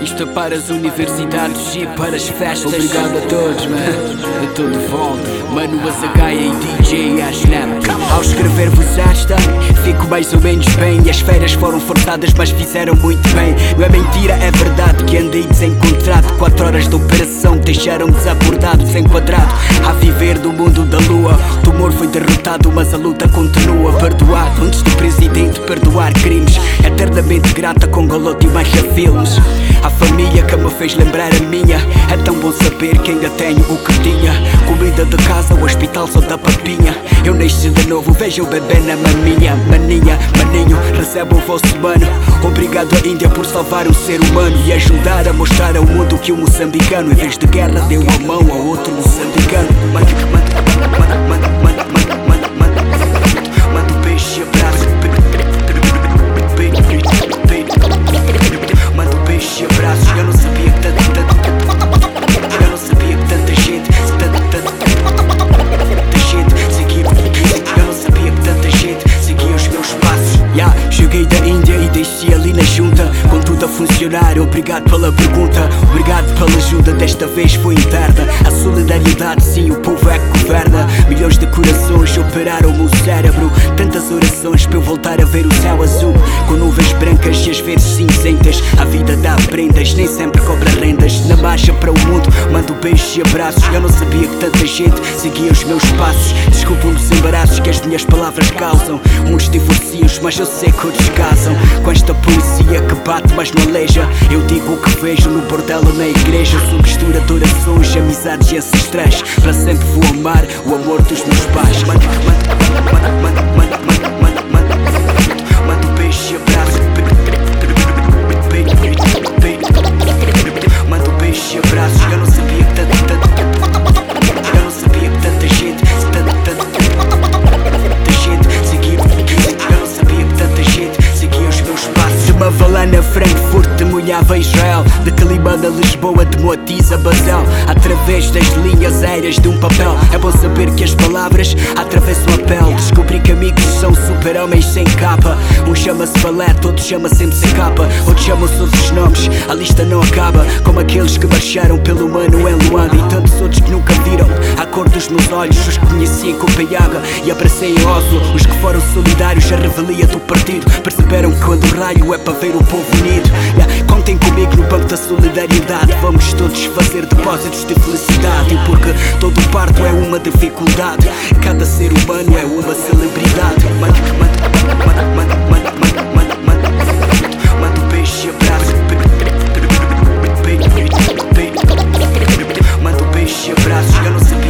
Isto é para as universidades e para as festas. Obrigado a todos, man. Eu tô de volta. Mano, a Zagaia e DJ a Snap. Ao escrever-vos esta, fico mais ou menos bem. E as férias foram forçadas, mas fizeram muito bem. Não é mentira, é verdade que andei desencontrado. Quatro horas de operação deixaram desabordado, desenquadrado. A viver do mundo da lua. O tumor foi derrotado, mas a luta continua. Perdoado antes do presidente perdoar crimes. Eternamente grata com Golote e Marcha Filmes. Que me fez lembrar a minha. É tão bom saber que ainda tenho o que tinha. Comida de casa, o hospital só da papinha. Eu nasci de novo, vejo o bebê na maminha. Maninha, maninho, recebo o vosso mano. Obrigado à Índia por salvar um ser humano e ajudar a mostrar ao mundo que o moçambicano, em vez de guerra, deu a mão a outro moçambicano. Mano, mano, mano, Obrigado pela pergunta. Obrigado pela ajuda. Desta vez foi interna. A solidariedade, sim, o povo é que governa. Milhões de corações operaram-me o cérebro. Tantas orações para eu voltar a ver o céu azul. Brancas e às vezes cinzentas. A vida dá prendas, nem sempre cobra rendas. Na marcha para o mundo, mando beijos e abraços. Eu não sabia que tanta gente seguia os meus passos. Desculpam os embaraços que as minhas palavras causam. Muitos divorcios, mas eu sei que outros casam. Com esta poesia que bate, mas não aleja. Eu digo o que vejo no bordel na igreja. Sou mistura de orações, amizades e ancestrais. Para sempre vou amar o amor dos meus pais. Mando, mando, mando, mando, mando, mando, mando, mando, a Israel. De Calimana Lisboa, de Moatiz a Basel. Através das linhas aéreas de um papel. É bom saber que as palavras atravessam a pele. Descobri que amigos são super-homens sem capa. Um chama-se Valete, outro chama sempre sem capa. Outros chamam-se outros nomes, a lista não acaba. Como aqueles que marcharam pelo mano em Luanda. E tantos outros que nunca viram a cor dos meus olhos. Os que conheci em Copenhaga e abracei em Oslo. Os que foram solidários, a revelia do partido. Perceberam que quando o raio é para ver o povo unido. Yeah, Contem comigo no banco da solidariedade Vamos todos fazer depósitos de felicidade E porque todo parto é uma dificuldade Cada ser humano é uma celebridade Mando, mando, mando, mando, mando, mando, Manda mando, mando peixe e abraços. Manda Mando peixe e abraços. Eu não sei